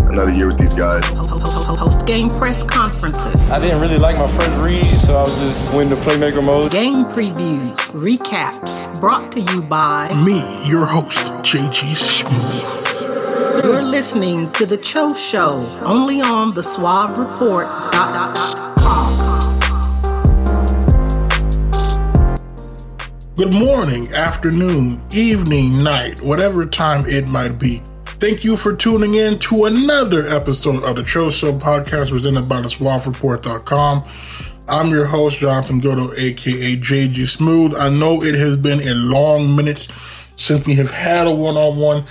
another year with these guys. Post game press conferences. I didn't really like my first read, so I was just went into playmaker mode. Game previews, recaps, brought to you by me, your host, JG Smooth. You're listening to The Cho Show, only on the Suave Report. Good morning, afternoon, evening, night, whatever time it might be. Thank you for tuning in to another episode of the Cho Show podcast presented by the SWAFreport.com. I'm your host, Jonathan Goudeau, aka JG Smooth. I know it has been a long minute since we have had a one on one.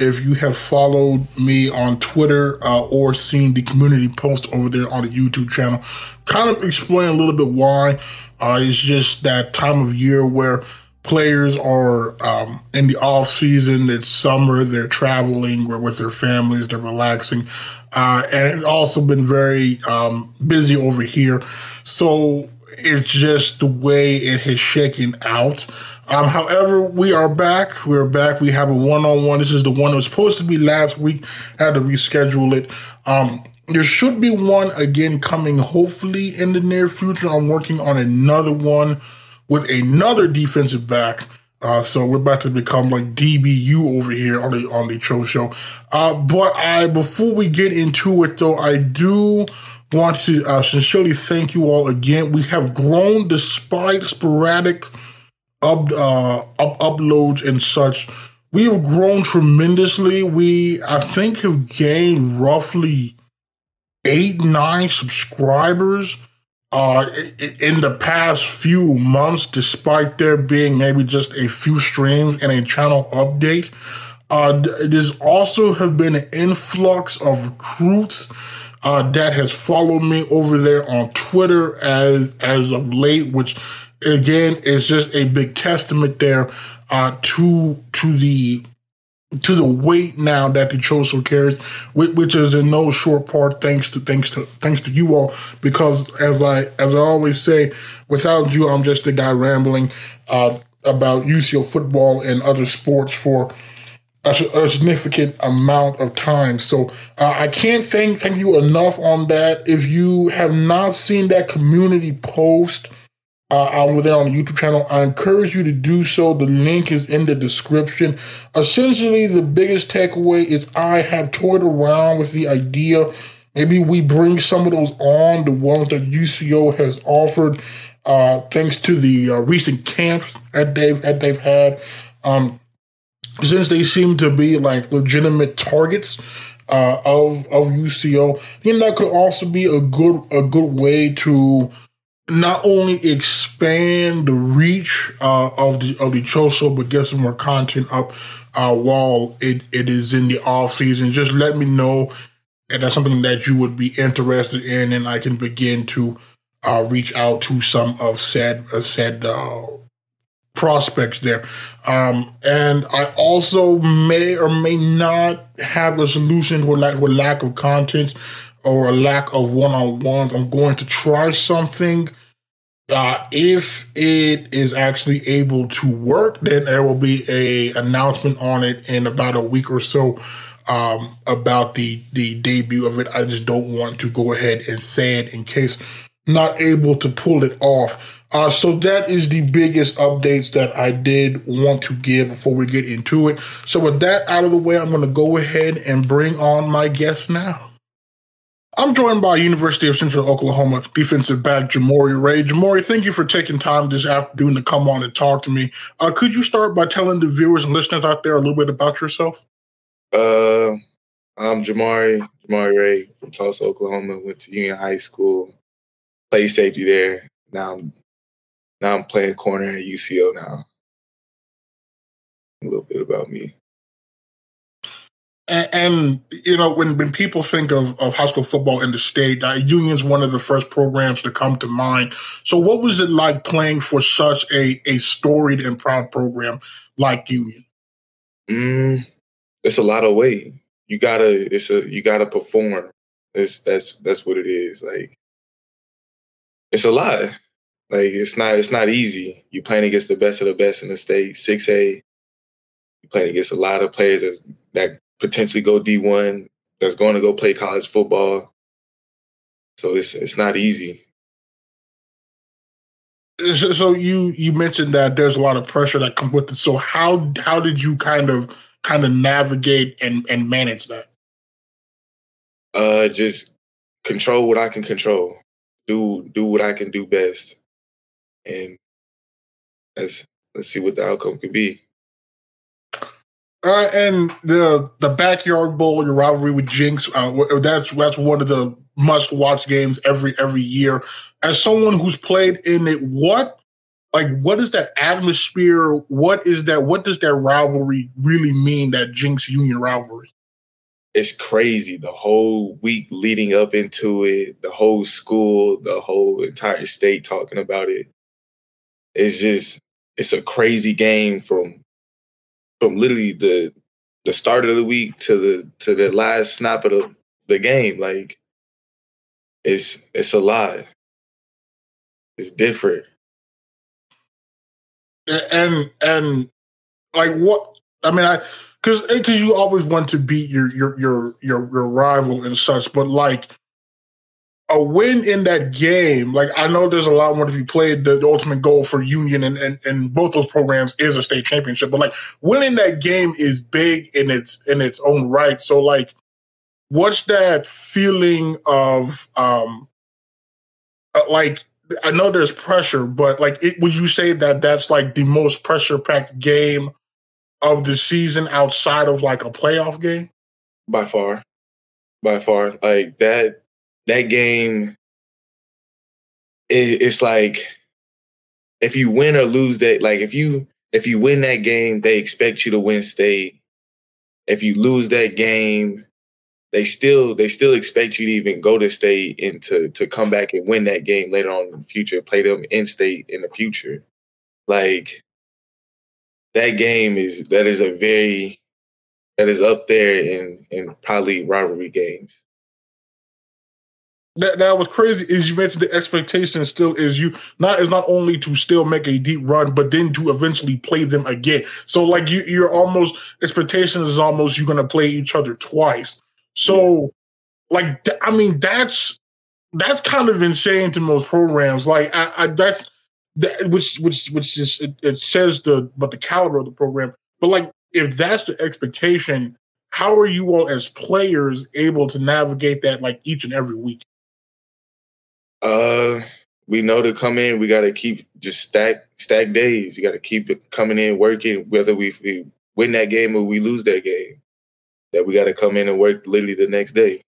If you have followed me on Twitter uh, or seen the community post over there on the YouTube channel, kind of explain a little bit why. Uh, it's just that time of year where players are um, in the off season. It's summer. They're traveling We're with their families. They're relaxing. Uh, and it's also been very um, busy over here. So it's just the way it has shaken out. Um, however, we are back. We're back. We have a one on one. This is the one that was supposed to be last week. had to reschedule it. Um, there should be one again coming hopefully in the near future. I'm working on another one with another defensive back. Uh, so we're about to become like DBU over here on the on the Cho Show. Uh, but I before we get into it though, I do want to uh, sincerely thank you all again. We have grown despite sporadic up, uh, up uploads and such. We have grown tremendously. We I think have gained roughly eight nine subscribers uh, in the past few months, despite there being maybe just a few streams and a channel update. Uh, there's also have been an influx of recruits uh, that has followed me over there on Twitter as as of late, which again is just a big testament there uh, to to the to the weight now that the Cho Show carries, which is in no short part thanks to thanks to thanks to you all. Because as I as I always say, without you, I'm just a guy rambling uh, about UCO football and other sports for a, a significant amount of time. So uh, I can't thank thank you enough on that. If you have not seen that community post uh, over there on the YouTube channel. I encourage you to do so. The link is in the description. Essentially, the biggest takeaway is I have toyed around with the idea. Maybe we bring some of those on, the ones that UCO has offered, uh, thanks to the uh, recent camps that they've that they've had. Um, since they seem to be like legitimate targets uh, of of UCO, I think that could also be a good a good way to not only expand the reach uh, of the of the Cho Show, but get some more content up uh, while it, it is in the off season. Just let me know if that's something that you would be interested in, and I can begin to uh, reach out to some of said uh, said uh, prospects there. Um, and I also may or may not have a solution with lack with lack of content or a lack of one on ones. I'm going to try something. Uh, if it is actually able to work, then there will be a announcement on it in about a week or so um, about the the debut of it. I just don't want to go ahead and say it in case not able to pull it off. Uh, so that is the biggest updates that I did want to give before we get into it. So with that out of the way, I'm going to go ahead and bring on my guest now. I'm joined by University of Central Oklahoma defensive back Jamori Ray. Jamori, thank you for taking time this afternoon to come on and talk to me. Uh, could you start by telling the viewers and listeners out there a little bit about yourself? Uh, I'm Jamori, Jamori Ray from Tulsa, Oklahoma. Went to Union High School, played safety there. Now I'm now I'm playing corner at UCO now. A little bit. about me. And, and, you know, when, when people think of, of high school football in the state, Union's one of the first programs to come to mind. So, what was it like playing for such a, a storied and proud program like Union? Mm, it's a lot of weight. You gotta, it's a, you gotta perform. It's that's that's what it is. Like, it's a lot. Like, it's not, it's not easy. You're playing against the best of the best in the state, six A. You're playing against a lot of players that's, that potentially go D1 that's going to go play college football. So it's it's not easy. So, so you you mentioned that there's a lot of pressure that comes with it. So how how did you kind of kind of navigate and and manage that? Uh, just control what I can control. Do do what I can do best, and let's let's see what the outcome can be. Uh, and the the backyard bowl, your rivalry with Jenks, uh, that's that's one of the must watch games every every year. As someone who's played in it, what like what is that atmosphere? What is that? What does that rivalry really mean? That Jenks Union rivalry? It's crazy. The whole week leading up into it, the whole school, the whole entire state talking about it. It's just it's a crazy game from from literally the the start of the week to the to the last snap of the, the game. Like it's it's a lot. It's different. And and like what I mean, I because because you always want to beat your your your your your rival and such, but like a win in that game, like I know there's a lot more if you played the, the, ultimate goal for Union and, and and both those programs is a state championship, but like winning that game is big in its in its own right. So like what's that feeling of um uh, like I know there's pressure, but like it, would you say that that's like the most pressure packed game of the season outside of like a playoff game? By far. By far. Like that that game, it, it's like if you win or lose that, like if you if you win that game, they expect you to win state. If you lose that game, they still they still expect you to even go to state and to to come back and win that game later on in the future, play them in state in the future. Like that game is that is a very that is up there in in probably rivalry games that that was crazy is you mentioned the expectation still is you not is not only to still make a deep run but then to eventually play them again. So like you you're almost expectation is almost you're gonna play each other twice. So like i mean that's that's kind of insane to most programs. Like i, I that's that which which which just it, it says the but the caliber of the program. But like if that's the expectation how are you all as players able to navigate that like each and every week uh, we know to come in, we got to keep just stack stack days. You got to keep it coming in, working, whether we, we win that game or we lose that game. That we got to come in and work literally the next day.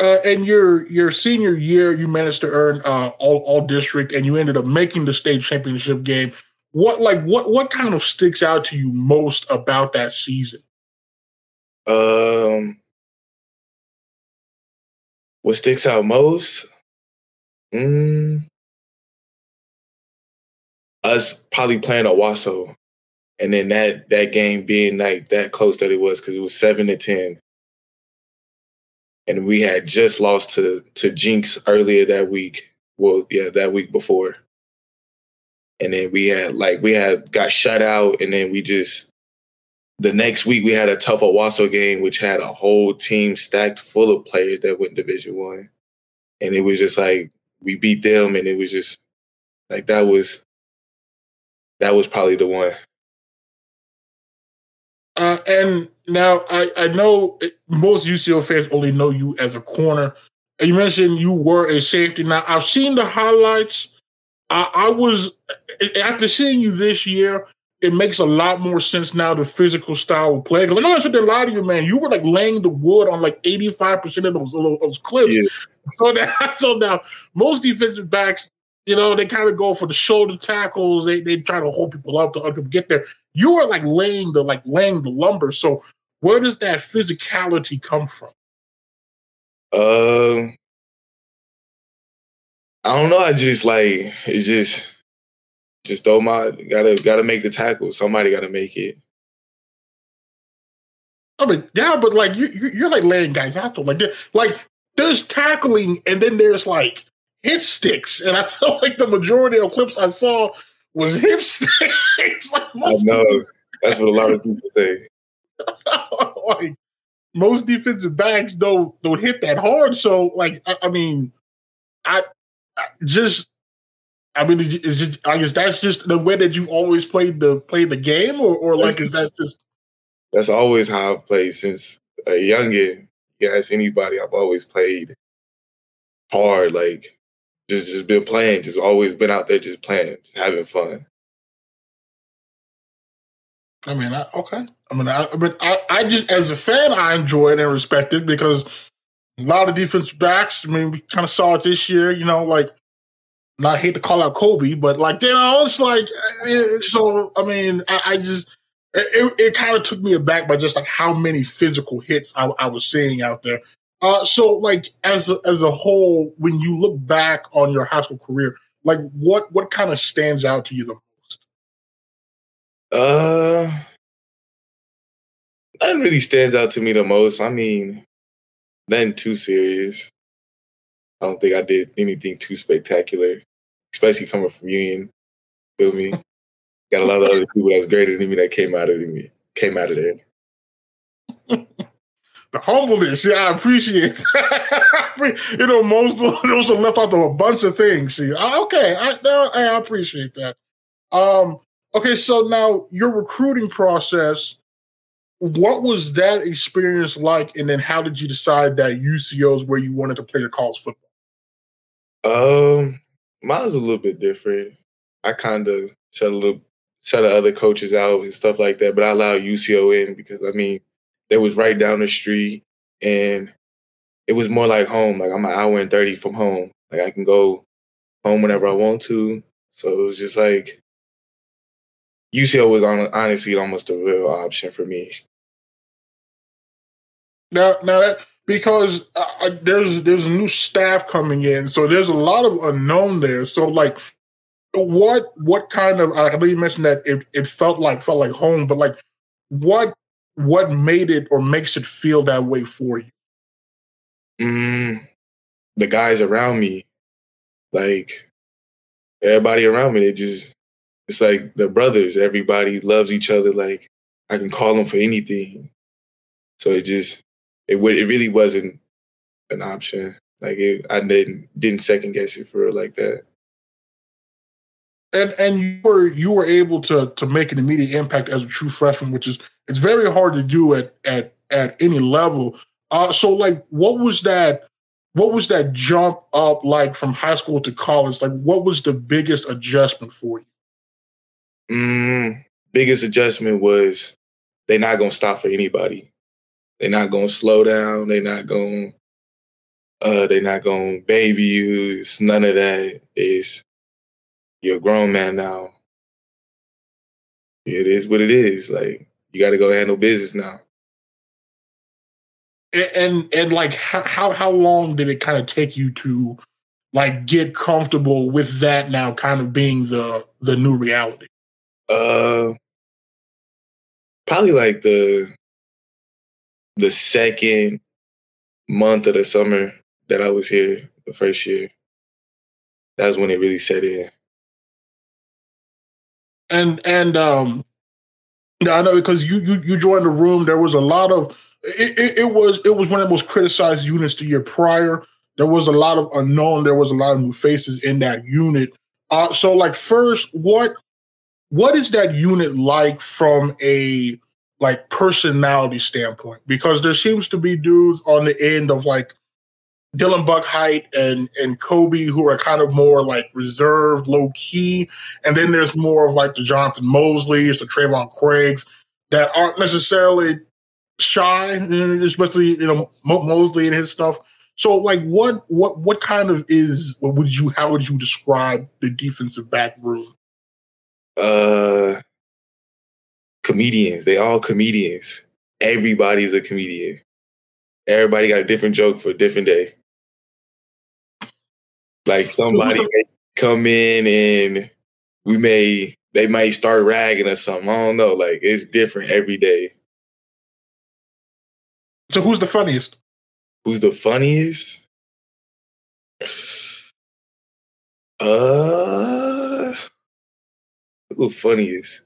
Uh, and your your senior year, you managed to earn uh, all all district, and you ended up making the state championship game. What like what what kind of sticks out to you most about that season? Um, what sticks out most? Mm, us probably playing a Owasso, and then that that game being like that close that it was because it was seven to ten, and we had just lost to to Jenks earlier that week. Well, yeah, that week before, and then we had like we had got shut out, and then we just the next week we had a tough Owasso game, which had a whole team stacked full of players that went Division One, and it was just like we beat them, and it was just like that was that was probably the one. Uh, and now I, I know most UCO fans only know you as a corner. You mentioned you were a safety. Now I've seen the highlights. I, I was after seeing you this year it makes a lot more sense now the physical style of play. Because I know I a lie to you, man. You were like laying the wood on like 85% of those, those clips. Yeah. So that so now most defensive backs You know, they kind of go for the shoulder tackles. They they try to hold people up to people get there. You are like laying the like laying the lumber. So where does that physicality come from? Uh, I don't know. I just like it's just just throw my gotta gotta make the tackle. Somebody gotta make it. Oh, I mean, yeah, but like you, you're like laying guys out to like, like there's tackling and then there's like hit sticks, and I felt like the majority of clips I saw was hit sticks. like I know that's what a lot of people say. like most defensive backs don't don't hit that hard. So like I, I mean, I, I, just I mean, is it, I guess that's just the way that you've always played the played the game, or or like is that just that's always how I've played since a youngin. Yeah, as anybody, I've always played hard, like just just been playing, just always been out there, just playing, just having fun. I mean, I, okay. I mean, I, mean, I, I just as a fan, I enjoy it and respect it because a lot of defense backs. I mean, we kind of saw it this year. You know, like not hate to call out Kobe, but like you know, it's like eh, so. I mean, I, I just it, it kind of took me aback by just like how many physical hits I, I was seeing out there. Uh, so like as a, as a whole, when you look back on your high school career, like what what kind of stands out to you the most? Uh, nothing really stands out to me the most. I mean, nothing too serious. I don't think I did anything too spectacular, especially coming from Union. Feel me? Got a lot of other people that's greater than me that came out of me, came out of there. the humbleness, yeah, I appreciate that. you know, most of those are left out of a bunch of things. See, okay, I, I appreciate that. Um, okay, so now your recruiting process, what was that experience like, and then how did you decide that UCO is where you wanted to play your college football? Um, mine's a little bit different. I kind of shut a little shut the other coaches out and stuff like that. But I allowed UCO in because I mean, they was right down the street and it was more like home. Like I'm an hour and 30 from home. Like I can go home whenever I want to. So it was just like UCO was on, honestly almost a real option for me. Now, now that because uh, there's there's new staff coming in, so there's a lot of unknown there. So like, what what kind of I know you mentioned that it, it felt like felt like home, but like what what made it or makes it feel that way for you? Mm, the guys around me, like everybody around me, they just it's like the brothers. Everybody loves each other. Like I can call them for anything. So it just it it really wasn't an option. Like it, I didn't didn't second guess it for like that and and you were you were able to to make an immediate impact as a true freshman, which is it's very hard to do at at at any level. Uh, so like, what was that? What was that jump up like from high school to college? Like, what was the biggest adjustment for you? Mm, biggest adjustment was they're not gonna stop for anybody. They're not gonna slow down. They're not gonna. Uh, they're not gonna baby you. It's none of that. It's you're a grown man now. It is what it is. Like you got to go handle business now. And and, and like how how long did it kind of take you to like get comfortable with that now kind of being the the new reality? Uh probably like the the second month of the summer that I was here, the first year. That's when it really set in and and um I know because you you you joined the room. There was a lot of it, it, it, was it was one of the most criticized units the year prior. There was a lot of unknown. There was a lot of new faces in that unit. Uh, so like first, what what is that unit like from a like personality standpoint? Because there seems to be dudes on the end of like Dylan Buckheight and and Kobe, who are kind of more like reserved, low key, and then there's more of like the Jonathan Mosleys, the Trayvon Craigs that aren't necessarily shy, especially you know Mosley and his stuff. So, like, what what what kind of is? What would you? How would you describe the defensive back room? Uh, comedians. They all comedians. Everybody's a comedian. Everybody got a different joke for a different day. Like somebody may come in and we may they might start ragging or something. I don't know. Like it's different every day. So who's the funniest? Who's the funniest? Uh who funniest?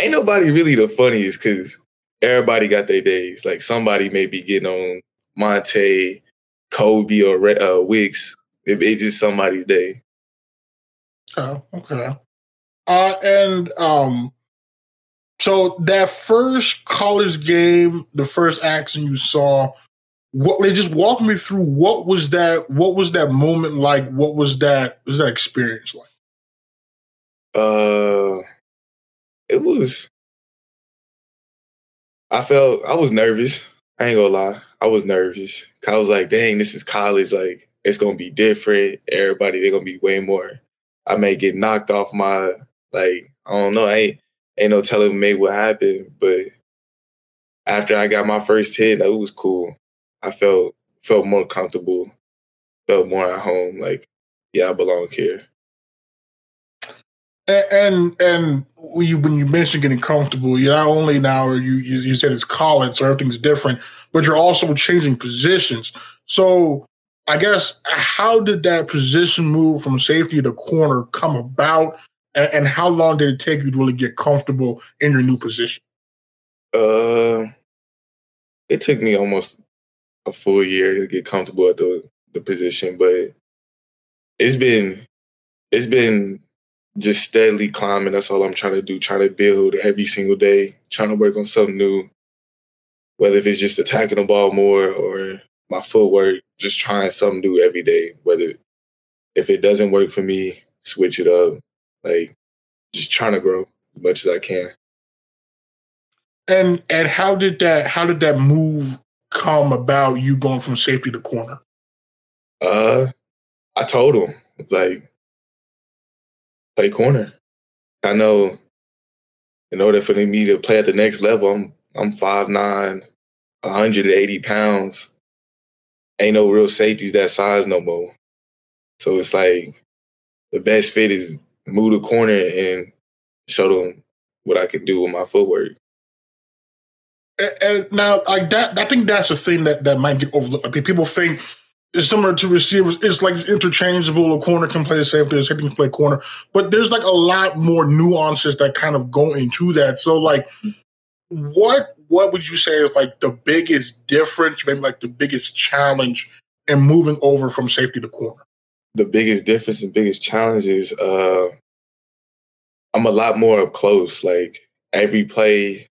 Ain't nobody really the funniest because everybody got their days. Like somebody may be getting on Monte, Kobe, or uh, Wicks. It, it's just somebody's day. Oh, okay. Uh, and um, so that first college game, the first action you saw, what they just walk me through what was that what was that moment like? What was that was that experience like? Uh it was I felt I was nervous. I ain't gonna lie. I was nervous. I was like, dang, this is college. Like, it's gonna be different. Everybody, they're gonna be way more. I may get knocked off my like, I don't know. I ain't ain't no telling me what happened. But after I got my first hit, it was cool. I felt felt more comfortable, felt more at home. Like, yeah, I belong here. And and when you when you mentioned getting comfortable, you not only now are you you, you said it's college, so everything's different, but you're also changing positions. So I guess how did that position move from safety to corner come about, and, and how long did it take you to really get comfortable in your new position? Uh, it took me almost a full year to get comfortable at the the position, but it's been it's been just steadily climbing. That's all I'm trying to do, trying to build every single day, trying to work on something new. Whether if it's just attacking the ball more or my footwork, just trying something new every day. Whether if it doesn't work for me, switch it up. Like just trying to grow as much as I can. And and how did that how did that move come about you going from safety to corner? Uh I told him like play corner. I know in order for me to play at the next level, I'm I'm 5'9, 180 pounds. Ain't no real safeties that size no more. So it's like the best fit is move the corner and show them what I can do with my footwork. And, and now, like that, I think that's the thing that that might get overlooked. I mean, people think it's similar to receivers. It's like interchangeable. A corner can play safety, a safety can play corner. But there's like a lot more nuances that kind of go into that. So like what what would you say is like the biggest difference, maybe like the biggest challenge in moving over from safety to corner? The biggest difference and biggest challenge is uh I'm a lot more up close. Like every play,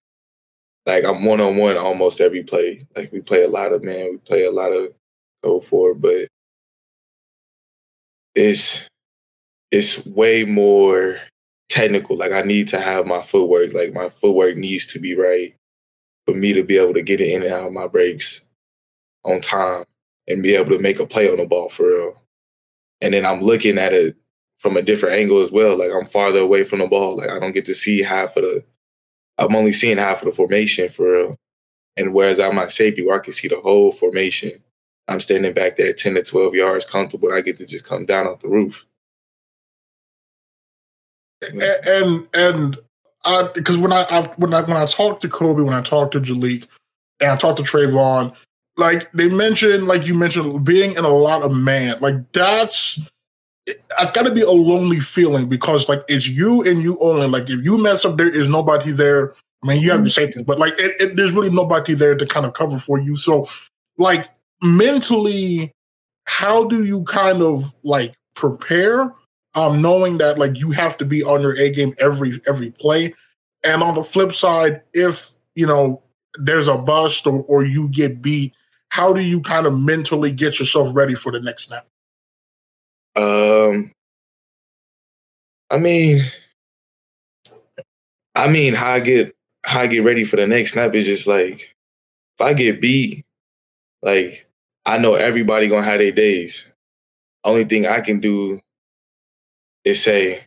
like I'm one on one almost every play. Like we play a lot of man, we play a lot of go for, but it's it's way more technical. Like I need to have my footwork. Like my footwork needs to be right for me to be able to get it in and out of my breaks on time and be able to make a play on the ball for real. And then I'm looking at it from a different angle as well. Like I'm farther away from the ball. Like I don't get to see half of the I'm only seeing half of the formation for real. And whereas I'm at safety where I can see the whole formation, I'm standing back there 10 to 12 yards comfortable. I get to just come down off the roof. And and, and I because when I, I when I when I talked to Kobe, when I talked to Jalik, and I talked to Trayvon, like they mentioned, like you mentioned, being in a lot of man, like that's it's got to be a lonely feeling because like it's you and you only. Like if you mess up, there is nobody there. I mean, you have your mm-hmm. safeties, but like it, it, there's really nobody there to kind of cover for you. So, like mentally, how do you kind of like prepare um, knowing that like you have to be on your A game every every play. And on the flip side, if you know there's a bust or, or you get beat, how do you kind of mentally get yourself ready for the next snap? Um, I mean, I mean, how I get how I get ready for the next snap is just like if I get beat, like I know everybody gonna have their days. Only thing I can do is say,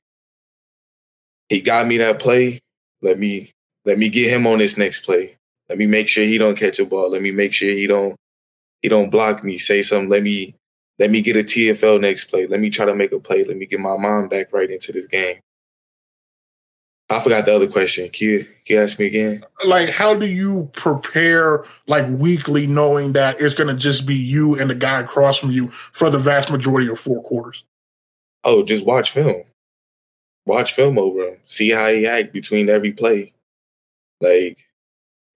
he got me that play. Let me let me get him on this next play. Let me make sure he don't catch a ball. Let me make sure he don't he don't block me. Say something. Let me let me get a TFL next play. Let me try to make a play. Let me get my mom back right into this game. I forgot the other question. Can you, can you ask me again? Like, how do you prepare, like, weekly, knowing that it's going to just be you and the guy across from you for the vast majority of four quarters? Oh, just watch film. Watch film over him. See how he act between every play. Like,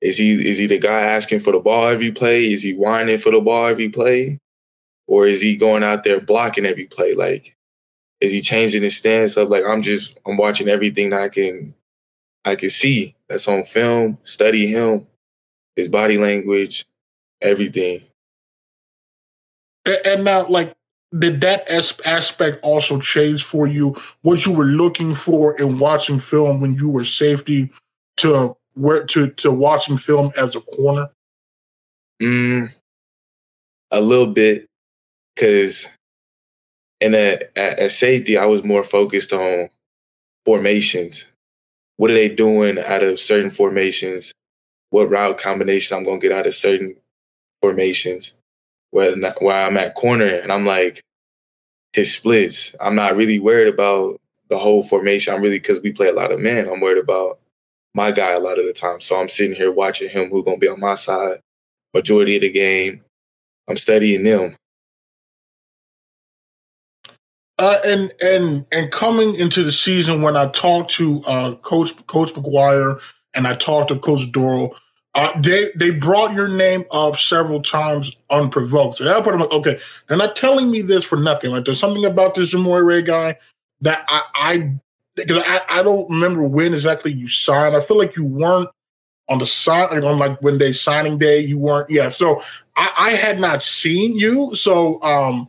is he is he the guy asking for the ball every play? Is he whining for the ball every play? Or is he going out there blocking every play? Like, is he changing his stance up? Like I'm just I'm watching everything that I can I can see that's on film, study him, his body language, everything. And now, like, did that aspect also change for you? What you were looking for in watching film when you were safety to where to to watching film as a corner? Mm, a little bit, because and at, at, safety, I was more focused on formations. What are they doing out of certain formations? What route combination I'm going to get out of certain formations? Where, where I'm at corner and I'm like, his splits. I'm not really worried about the whole formation. I'm really, because we play a lot of men, I'm worried about my guy a lot of the time. So I'm sitting here watching him who's going to be on my side majority of the game. I'm studying them. Uh, and and and coming into the season, when I talked to uh, Coach Coach McGuire and I talked to Coach Doral, uh, they they brought your name up several times unprovoked. So that part, I'm like, okay, they're not telling me this for nothing. Like there's something about this Jamori Ray guy that I I because I, I don't remember when exactly you signed. I feel like you weren't on the sign like on like when they signing day. You weren't. Yeah. So I, I had not seen you. So um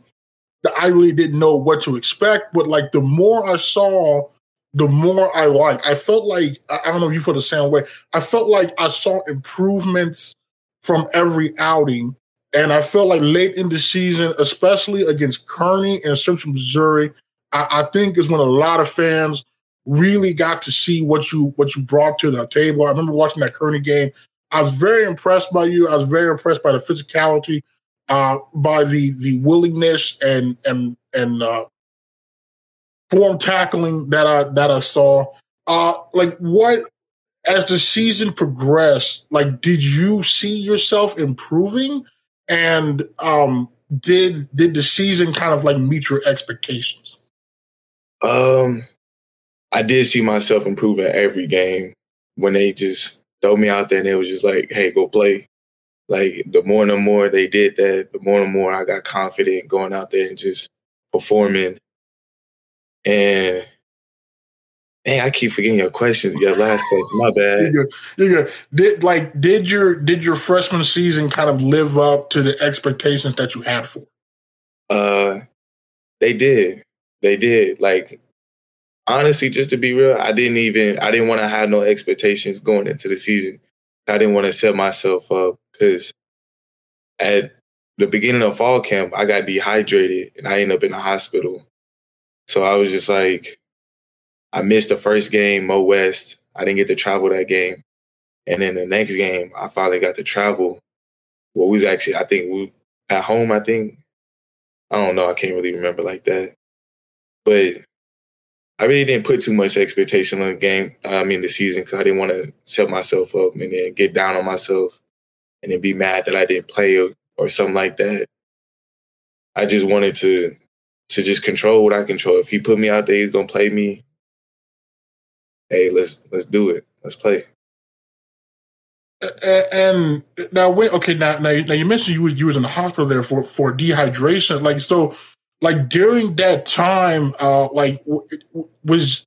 I really didn't know what to expect. But like the more I saw, the more I liked. I felt like I don't know if you feel the same way. I felt like I saw improvements from every outing. And I felt like late in the season, especially against Kearney and Central Missouri, I, I think is when a lot of fans really got to see what you what you brought to the table. I remember watching that Kearney game. I was very impressed by you. I was very impressed by the physicality uh, by the the willingness and and and uh, form tackling that I that I saw. Uh, like what as the season progressed, like did you see yourself improving? And um, did did the season kind of like meet your expectations? Um, I did see myself improving every game when they just throw me out there and they was just like, "Hey, go play." Like the more and the more they did that, the more and more I got confident going out there and just performing. And man, I keep forgetting your question, your last question. My bad. You're good. You're good. Did like did your did your freshman season kind of live up to the expectations that you had for? Uh they did. They did. Like honestly, just to be real, I didn't even I didn't want to have no expectations going into the season. I didn't want to set myself up because at the beginning of fall camp, I got dehydrated and I ended up in the hospital. So I was just like, I missed the first game, Mo West. I didn't get to travel that game. And then the next game, I finally got to travel. Well, we was actually, I think we at home, I think. I don't know. I can't really remember like that. But I really didn't put too much expectation on the game. I mean, the season, because I didn't want to set myself up and then get down on myself and then be mad that I didn't play or, or something like that. I just wanted to to just control what I control. If he put me out there, he's gonna play me. Hey, let's let's do it. Let's play. And now, when okay, now now, now you mentioned you was you was in the hospital there for for dehydration. Like so, like during that time, uh, like was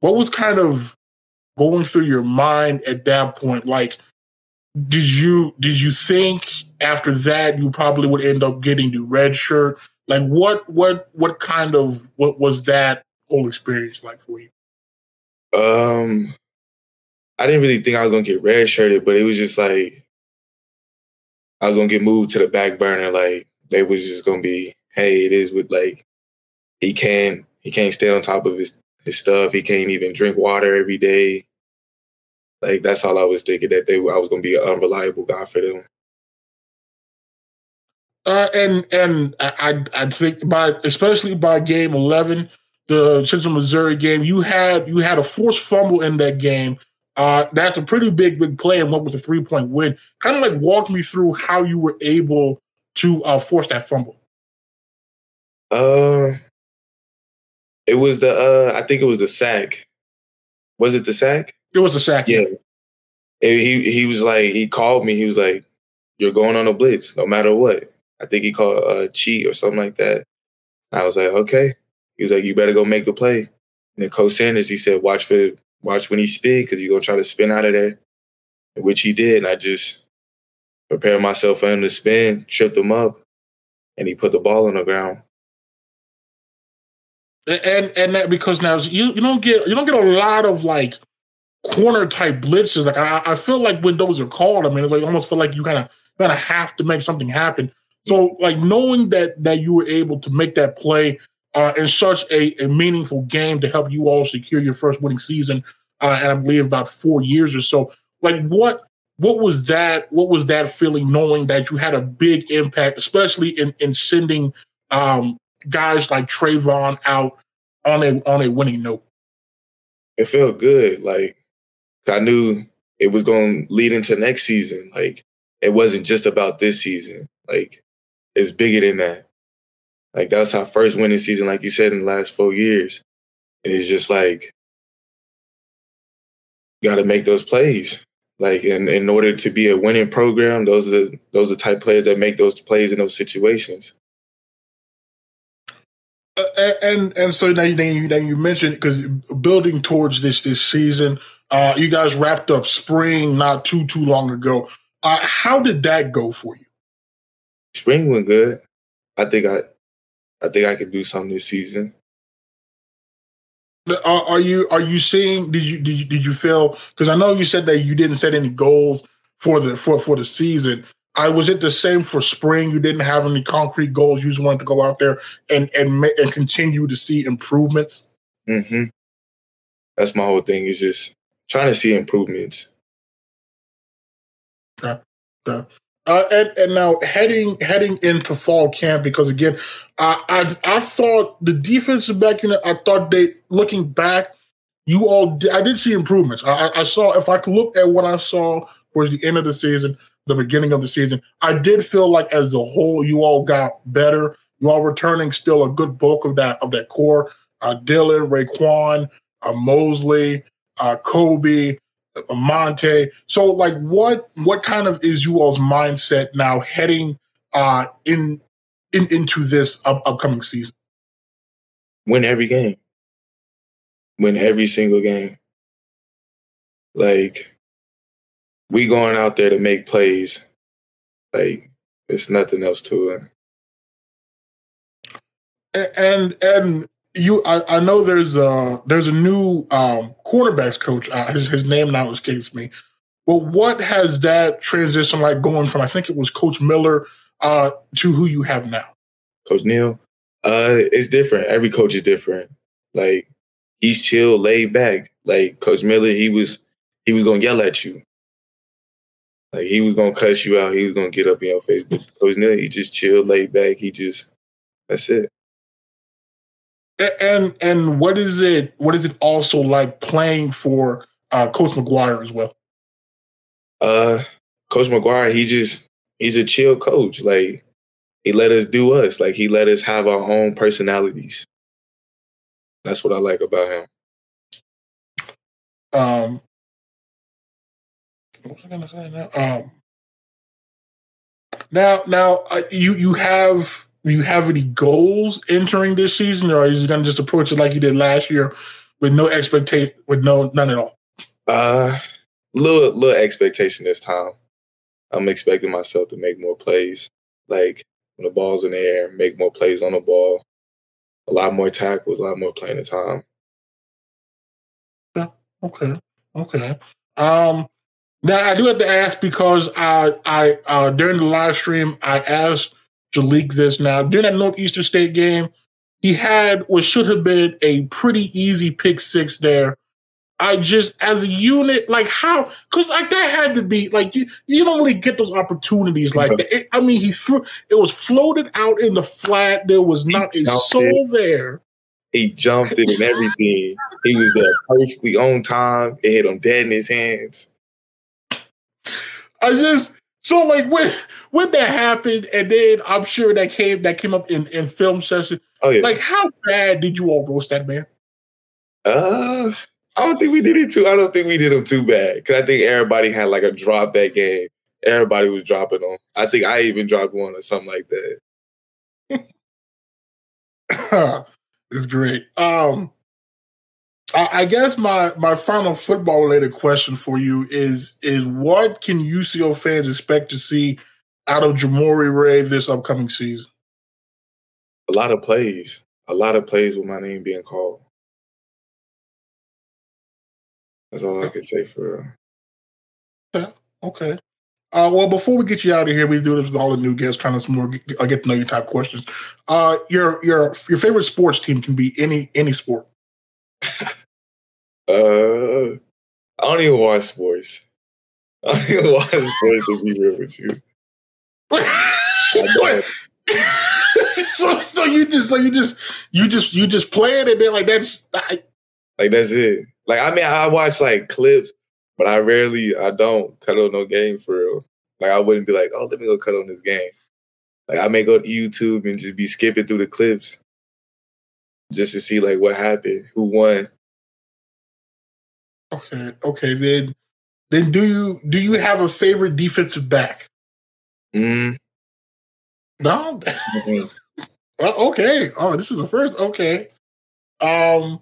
what was kind of going through your mind at that point? Like, did you did you think after that you probably would end up getting the red shirt? Like, what what what kind of what was that whole experience like for you? Um, I didn't really think I was gonna get red shirted, but it was just like I was gonna get moved to the back burner. Like they was just gonna be, hey, it is with like he can't he can't stay on top of his his stuff. He can't even drink water every day. Like that's all I was thinking that they I was gonna be an unreliable guy for them. Uh, and and I I think by especially by game eleven, the Central Missouri game, you had you had a forced fumble in that game. Uh, that's a pretty big big play, and what was a three point win? Kind of like walk me through how you were able to uh, force that fumble. Uh, it was the uh, I think it was the sack. Was it the sack? It was a sack. Yeah. he he was like he called me. He was like, "You're going on a blitz, no matter what." I think he called a cheat or something like that. I was like, okay. He was like, you better go make the play. And then Coach Sanders, he said, watch for watch when he spin because you're gonna try to spin out of there, which he did. And I just prepared myself for him to spin, tripped him up, and he put the ball on the ground. And and that because now you you don't get you don't get a lot of like corner type blitzes. Like I, I feel like when those are called, I mean, it's like almost feel like you kind of kind of have to make something happen. So, like knowing that that you were able to make that play uh, in such a, a, meaningful game to help you all secure your first winning season, uh, and I believe about four years or so. Like what what was that? What was that feeling knowing that you had a big impact, especially in in sending um, guys like Trayvon out on a on a winning note? It felt good. Like I knew it was going to lead into next season. Like it wasn't just about this season. Like it's bigger than that. Like that's our first winning season, like you said, in the last four years. And it's just like you gotta make those plays. Like in, in order to be a winning program, those are the those are the type players that make those plays in those situations. Uh, and and so now you you, you mentioned because building towards this this season, uh, you guys wrapped up spring not too too long ago. Uh, how did that go for you? spring went good. I think I, I think I can do something this season. Are, are you are you seeing? Did you did you did you feel? Because I know you said that you didn't set any goals for the for for the season. I was it the same for spring. You didn't have any concrete goals. You just wanted to go out there and and and continue to see improvements. Mm-hmm. That's my whole thing. Is just trying to see improvements. Okay. Uh, and, and, now heading heading into fall camp because again, I I, I thought the defensive back unit. I thought they looking back, you all I did see improvements. I, I saw if I could look at what I saw towards the end of the season, the beginning of the season, I did feel like as a whole you all got better. You all returning still a good bulk of that of that core. Uh, Dylan, Raekwon, uh, Mosley, uh, Kobe, Monte. So, like, what what kind of is you all's mindset now heading uh, in in into this up, upcoming season? Win every game. Win every single game. Like, we going out there to make plays. Like, it's nothing else to it. And and you I, I, know there's a there's a new um quarterbacks coach. Uh, his, his name now escapes me. But what has that transition like going from i think it was coach miller uh to who you have now? Coach Neil, uh it's different. Every coach is different. Like he's chill laid back. Like coach miller he was he was gonna yell at you. Like he was gonna cuss you out. He was gonna get up in your face. But coach neal he just chill laid back. He just that's it and and what is it? What is it also like playing for uh, Coach McGuire as well? Uh, Coach McGuire, he just he's a chill coach. Like he let us do us. Like he let us have our own personalities. That's what I like about him. Um, what was I gonna say now? Um, now, now uh, you you have do you have any goals entering this season, or are you going to just approach it like you did last year with no expectation, with no none at all? Uh, little little expectation this time. I'm expecting myself to make more plays, like when the ball's in the air, make more plays on the ball, a lot more tackles, a lot more playing time. Yeah. Okay. Okay. Um. Now I do have to ask because I I uh, during the live stream I asked to leak this now. During that Northeastern State game, he had what should have been a pretty easy pick six there. I just, as a unit, like how, because like that had to be like you, you don't really get those opportunities like that. It, I mean, he threw it was floated out in the flat. There was not a soul there. He jumped it and everything. he was there perfectly on time. It hit him dead in his hands. I just so like when when that happened, and then I'm sure that came that came up in in film session. Oh yeah. Like how bad did you all roast that man? Uh, I don't think we did it too. I don't think we did him too bad because I think everybody had like a drop that game. Everybody was dropping on. I think I even dropped one or something like that. it's great. Um, I, I guess my my final football related question for you is is what can UCO fans expect to see out of Jamori Ray this upcoming season? A lot of plays. A lot of plays with my name being called. That's all I can say for. Yeah. Okay. Uh, well, before we get you out of here, we do this with all the new guests, kind of some more get, get to know you type questions. Uh, your your your favorite sports team can be any any sport. uh, I don't even watch sports. I don't even watch sports to be real with you. so, so you just so you just you just you just play it and then like that's I, like that's it. Like I mean, I watch like clips, but I rarely, I don't cut on no game for real. Like I wouldn't be like, oh, let me go cut on this game. Like I may go to YouTube and just be skipping through the clips just to see like what happened, who won. Okay, okay. Then, then do you do you have a favorite defensive back? Mm. No. Well, okay. Oh, this is the first. Okay. Um.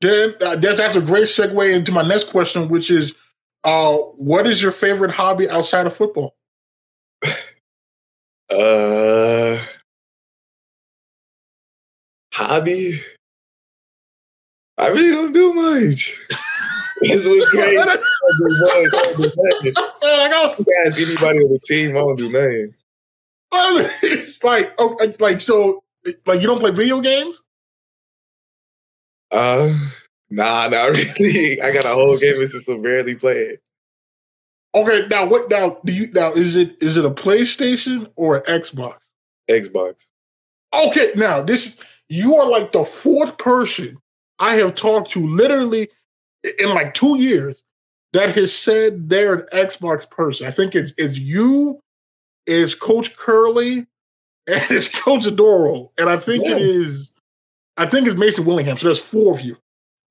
Then uh, that's, that's a great segue into my next question, which is, uh, what is your favorite hobby outside of football? uh, hobby. I really don't do much. this was crazy. I don't do much. I ask anybody on the team. I don't do nothing. it's like, okay, like so, like you don't play video games. Uh, nah, not really. I got a whole game system, barely play it. Okay, now what? Now do you? Now is it is it a PlayStation or an Xbox? Xbox. Okay, now this you are like the fourth person I have talked to literally in like two years that has said they're an Xbox person. I think it's it's you, it's Coach Curley, and it's Coach Adoro, and I think yeah. it is I think it's Mason Willingham. So there's four of you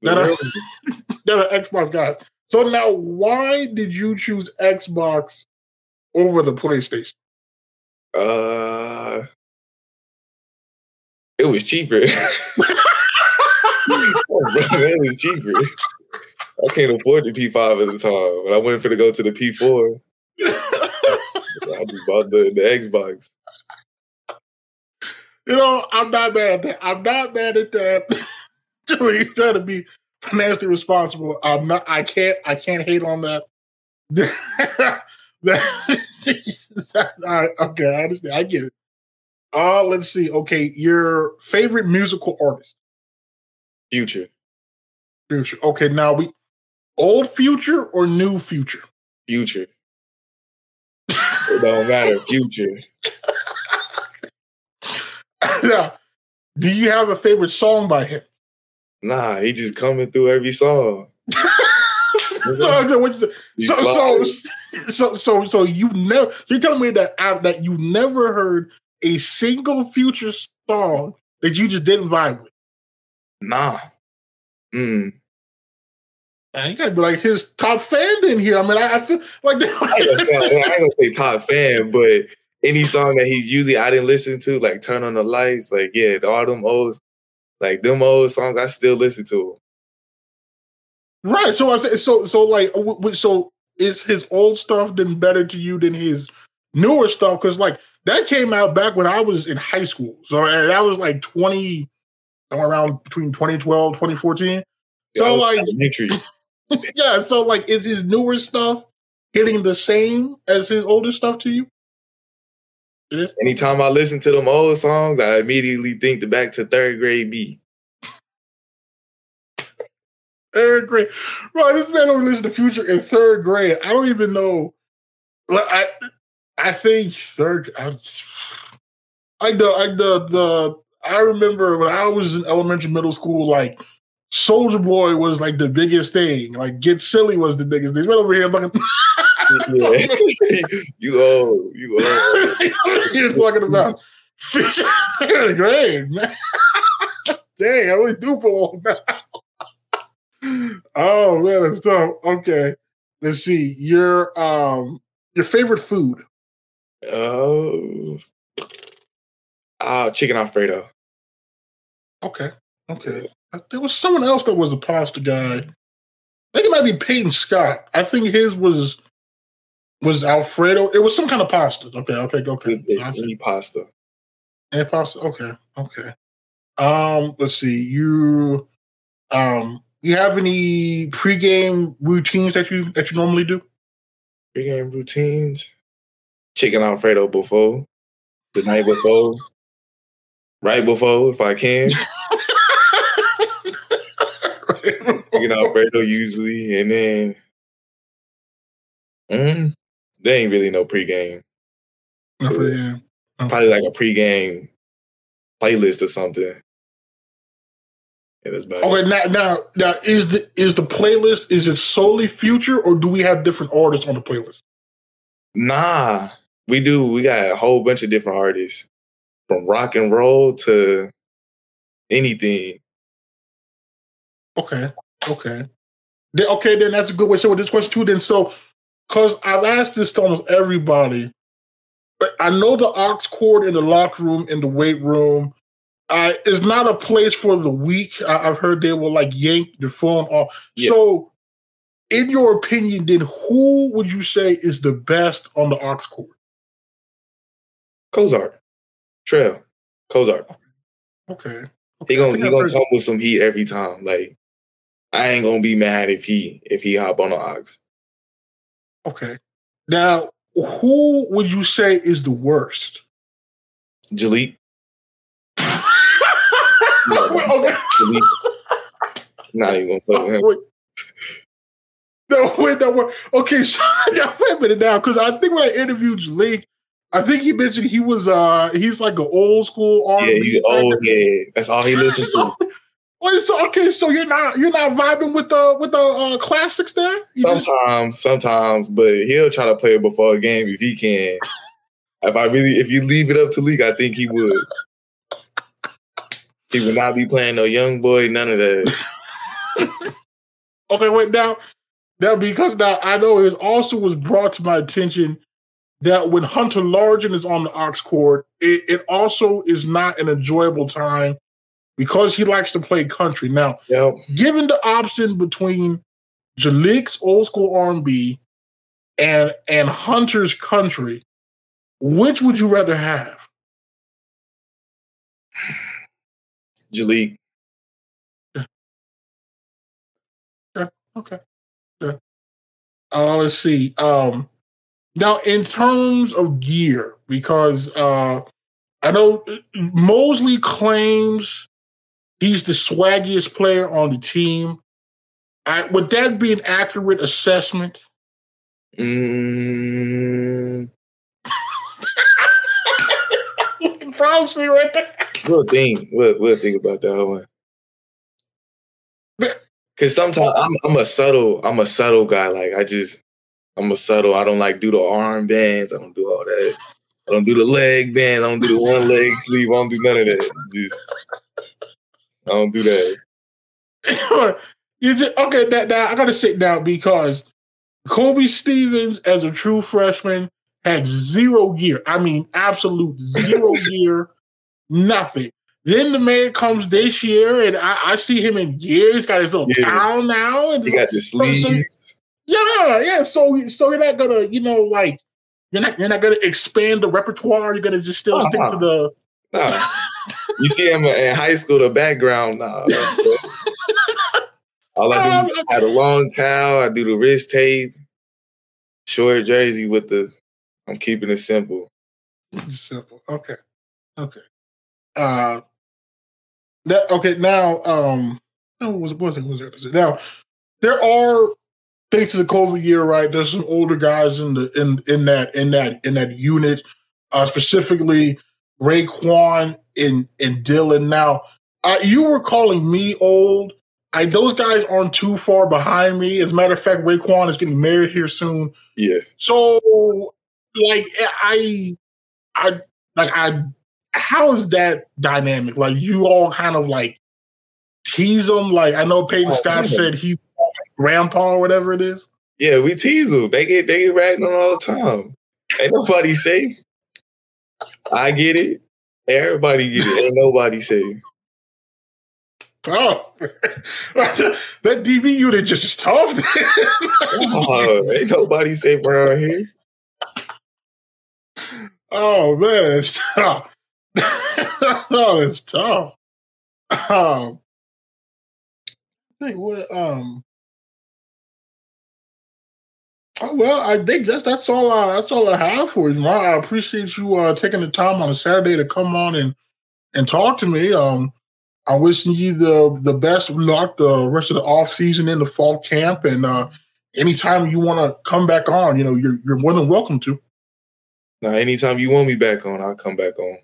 that are that are Xbox guys. So now, why did you choose Xbox over the PlayStation? Uh, it was cheaper. it was cheaper. I can't afford the P5 at the time, and I went for to go to the P4. I just bought the, the Xbox. You know, I'm not mad at that. I'm not mad at that. you trying to be financially responsible. I'm not. I can't. I can't hate on that. all right. Okay. I understand. I get it. Uh, let's see. Okay, your favorite musical artist? Future. Future. Okay, now we old future or new future? Future. it don't matter. Future. now, do you have a favorite song by him? Nah, he just coming through every song. so, so, so, so, so, so, you've never. So you're telling me that uh, that you've never heard a single future song that you just didn't vibe with? Nah. Mm. Man, you gotta be like his top fan in here. I mean, I, I feel like I ain't gonna say top fan, but any song that he usually I didn't listen to, like Turn on the Lights, like yeah, all them old, like them old songs, I still listen to. Them. Right. So I said, so so like, so is his old stuff then better to you than his newer stuff? Because like that came out back when I was in high school, so that was like twenty, around between 2012, 2014. So like, yeah. So like, is his newer stuff hitting the same as his older stuff to you? It is. Anytime I listen to them old songs, I immediately think the back to third grade B. Third grade, bro. This man only listened to Future in third grade. I don't even know. Like, I, I think third. I, like the, like the, the. I remember when I was in elementary, middle school, like Soulja Boy was like the biggest thing. Like Get Silly was the biggest thing. Right over here, fucking. you old, you old. You're talking about third grade, man. Dang, I only do for long now. oh man, that's tough. Okay, let's see your um your favorite food. Oh, uh, chicken alfredo. Okay, okay. There was someone else that was a pasta guy. I think it might be Peyton Scott. I think his was was Alfredo. It was some kind of pasta. Okay, okay, okay. Any pasta. Any pasta. Okay, okay. Um, let's see. You um you have any pregame routines that you that you normally do? Pregame routines. Chicken Alfredo before. The night before. Right before, if I can. Chicken Alfredo usually, and then mm, there ain't really no pregame. No pregame. Okay. Probably like a pregame playlist or something. Yeah, that's about Okay, it. now now now is the is the playlist is it solely future or do we have different artists on the playlist? Nah, we do. We got a whole bunch of different artists, from rock and roll to anything. Okay, okay, then, okay. Then that's a good way. So with this question too, then so because I've asked this to almost everybody, but I know the aux cord in the locker room, in the weight room, uh, is not a place for the weak. I, have heard they will like yank the phone off. Yeah. So, in your opinion, then who would you say is the best on the aux cord? Kozark, Trail, Kozark. Okay. He gonna I he gonna come with some heat every time. Like I ain't gonna be mad if he if he hop on the aux. Okay. Now, who would you say is the worst? Jalik, Wait, okay. Not even gonna put him. No, wait, no, wait. Okay, so now wait a minute now, because I think when I interviewed Jalik, I think he mentioned he was uh he's like an old school R Yeah, old head. That's all he listens to. So, wait, so okay, so you're not you're not vibing with the with the uh, classics there? You just- Sometimes, sometimes, but he'll try to play it before a game if he can. If I really, if you leave it up to League, I think he would. He would not be playing no young boy, none of that. Okay, wait now. Now because now I know it also was brought to my attention that when Hunter Largen is on the aux cord, it, it also is not an enjoyable time because he likes to play country. Now, Yep. given the option between Jalik's old school R and and Hunter's country, which would you rather have? Jalik. Okay. Yeah. Uh, let's see. Um, now, in terms of gear, because uh, I know Mosley claims he's the swaggiest player on the team. I, would that be an accurate assessment? Mm, Probably right there. we'll think. We'll, we'll think about that one. Cause sometimes I'm I'm a subtle I'm a subtle guy. Like I just I'm a subtle. I don't like do the arm bands. I don't do all that. I don't do the leg band. I don't do the one leg sleeve. I don't do none of that. Just I don't do that. you just okay. Now, now I gotta sit down because Kobe Stevens, as a true freshman, had zero gear. I mean, absolute zero gear, nothing. Then the man comes this year, and I, I see him in gear. He's got his little Yeah. towel now, and He got the sleeves. Yeah, yeah. So, so you're not gonna, you know, like you're not you're not gonna expand the repertoire. You're gonna just still stick to Uh-huh. the. Nah. You see him in high school, the background. Nah. All I do is I had a long towel. I do the wrist tape, short jersey with the. I'm keeping it simple. Simple. Okay. Okay. Uh that okay, now um what was was it, was it? Now there are thanks to the COVID year, right? There's some older guys in the in in that in that in that unit, uh specifically Raekwon and and Dylan. Now, uh, you were calling me old. I those guys aren't too far behind me. As a matter of fact, Raekwon is getting married here soon. Yeah. So, like, I, I, like, I, how is that dynamic? Like, you all kind of like tease them. Like, I know Peyton Oh, Scott man. said he's grandpa or whatever it is. Yeah, we tease them. They get they get ragged on all the time. Ain't nobody safe. I get it. Everybody get it. Ain't nobody safe. Oh, that DB unit just is tough. Oh, ain't nobody safe around here. oh man, it's tough. oh, it's tough. Um, think what um. Oh, well, I think that's that's all. I, that's all I have for you, Mark. I appreciate you uh, taking the time on a Saturday to come on and and talk to me. Um, I'm wishing you the the best luck the rest of the off season in the fall camp, and uh, anytime you want to come back on, you know you're you're more than welcome to. Now, anytime you want me back on, I'll come back on.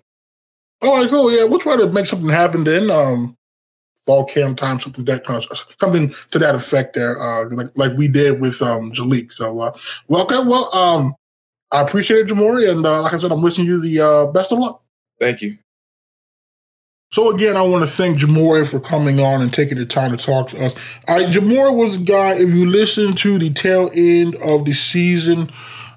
All right, cool. Yeah, we'll try to make something happen then. Um, fall camp time, something that kind of, something to that effect there, uh, like like we did with um Jalik. So, uh, welcome. Well, um, I appreciate it, Jamori, and uh, like I said, I'm wishing you the uh, best of luck. Thank you. So again, I want to thank Jamori for coming on and taking the time to talk to us. Uh, Jamori was a guy. If you listen to the tail end of the season,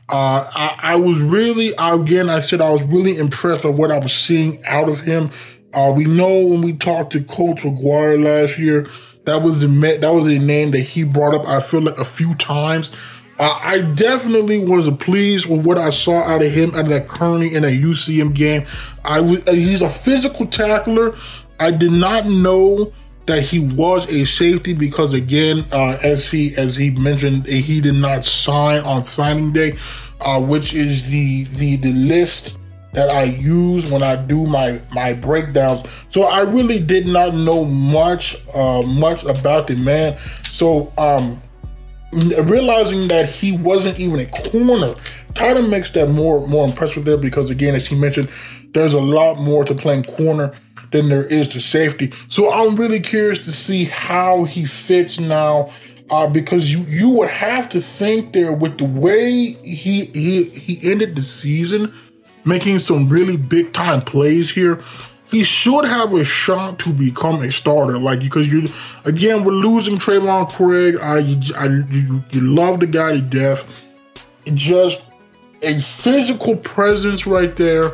uh, I, I was really again. I said I was really impressed with what I was seeing out of him. Uh, we know when we talked to Coach McGuire last year, that was the that was a name that he brought up. I feel like a few times. Uh, I definitely was pleased with what I saw out of him out of that Kearney in a UCM game. I was, uh, he's a physical tackler. I did not know that he was a safety because again, uh, as he as he mentioned, he did not sign on signing day, uh, which is the the the list that I use when I do my my breakdowns. So I really did not know much uh, much about the man. So um, realizing that he wasn't even a corner kind of makes that more more impressive there because again, as he mentioned, there's a lot more to playing corner than there is to safety. So I'm really curious to see how he fits now. Uh, because you you would have to think there with the way he he he ended the season, making some really big time plays here. He should have a shot to become a starter, like because you again we're losing Trayvon Craig. I, I you, you love the guy to death. Just a physical presence right there.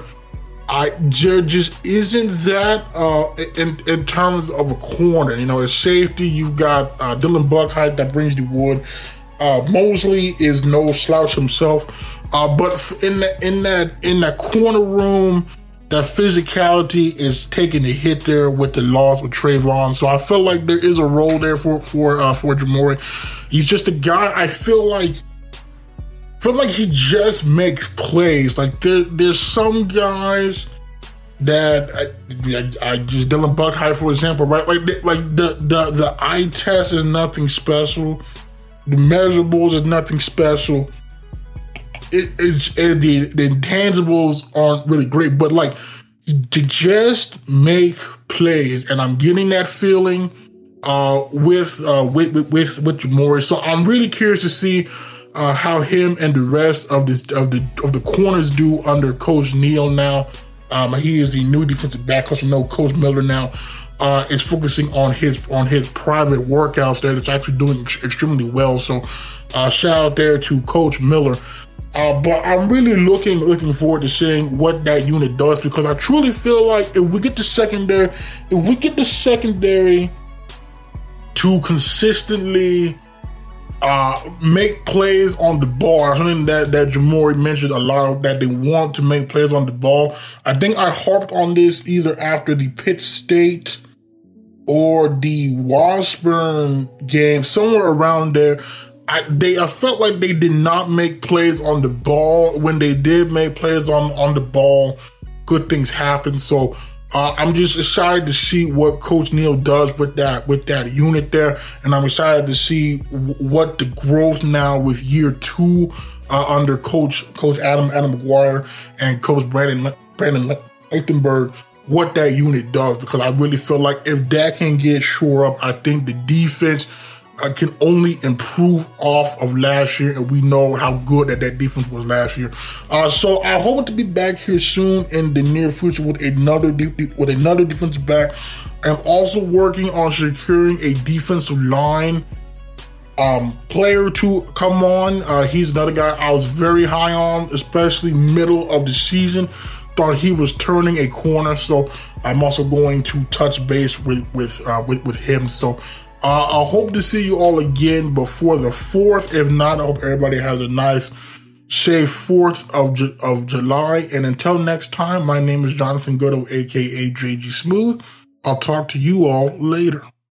I there just isn't that uh, in in terms of a corner. You know, as safety, you've got uh, Dylan Buckheight that brings the wood. Uh, Mosley is no slouch himself, uh, but in that in that in that corner room, that physicality is taking a hit there with the loss of Trayvon. So I feel like there is a role there for for uh, for Jamori. He's just a guy. I feel like feel like he just makes plays. Like there, there's some guys that I, I, I just Dylan Buckhigh, for example, right? Like, like the the the eye test is nothing special. The measurables is nothing special. It, it's it, the the intangibles aren't really great, but like to just make plays, and I'm getting that feeling uh, with, uh, with with with with Jamori. So I'm really curious to see uh, how him and the rest of this of the of the corners do under Coach Neal now. Um, he is the new defensive back coach. We know Coach Miller now uh, is focusing on his on his private workouts there. That's actually doing ex- extremely well. So uh, shout out there to Coach Miller. Uh, but I'm really looking looking forward to seeing what that unit does because I truly feel like if we get the secondary, if we get the secondary to consistently uh, make plays on the ball. Something that that Jamori mentioned a lot of that they want to make plays on the ball. I think I harped on this either after the Pitt State or the Washburn game, somewhere around there. I, they I felt like they did not make plays on the ball. When they did make plays on on the ball, good things happen. So uh, I'm just excited to see what Coach Neal does with that with that unit there, and I'm excited to see w- what the growth now with year two uh, under Coach Coach Adam Adam McGuire and Coach Brandon Brandon Lichtenberg what that unit does because I really feel like if that can get shore up, I think the defense uh, can only improve off of last year, and we know how good that that defense was last year. Uh, so I hope to be back here soon in the near future with another de- with another defensive back. I'm also working on securing a defensive line um, player to come on. Uh, he's another guy I was very high on, especially middle of the season. Thought he was turning a corner, so I'm also going to touch base with with uh, with, with him. So uh, I hope to see you all again before the fourth. If not, I hope everybody has a nice, safe fourth of Ju- of July. And until next time, my name is Jonathan Goudeau, aka JG Smooth. I'll talk to you all later.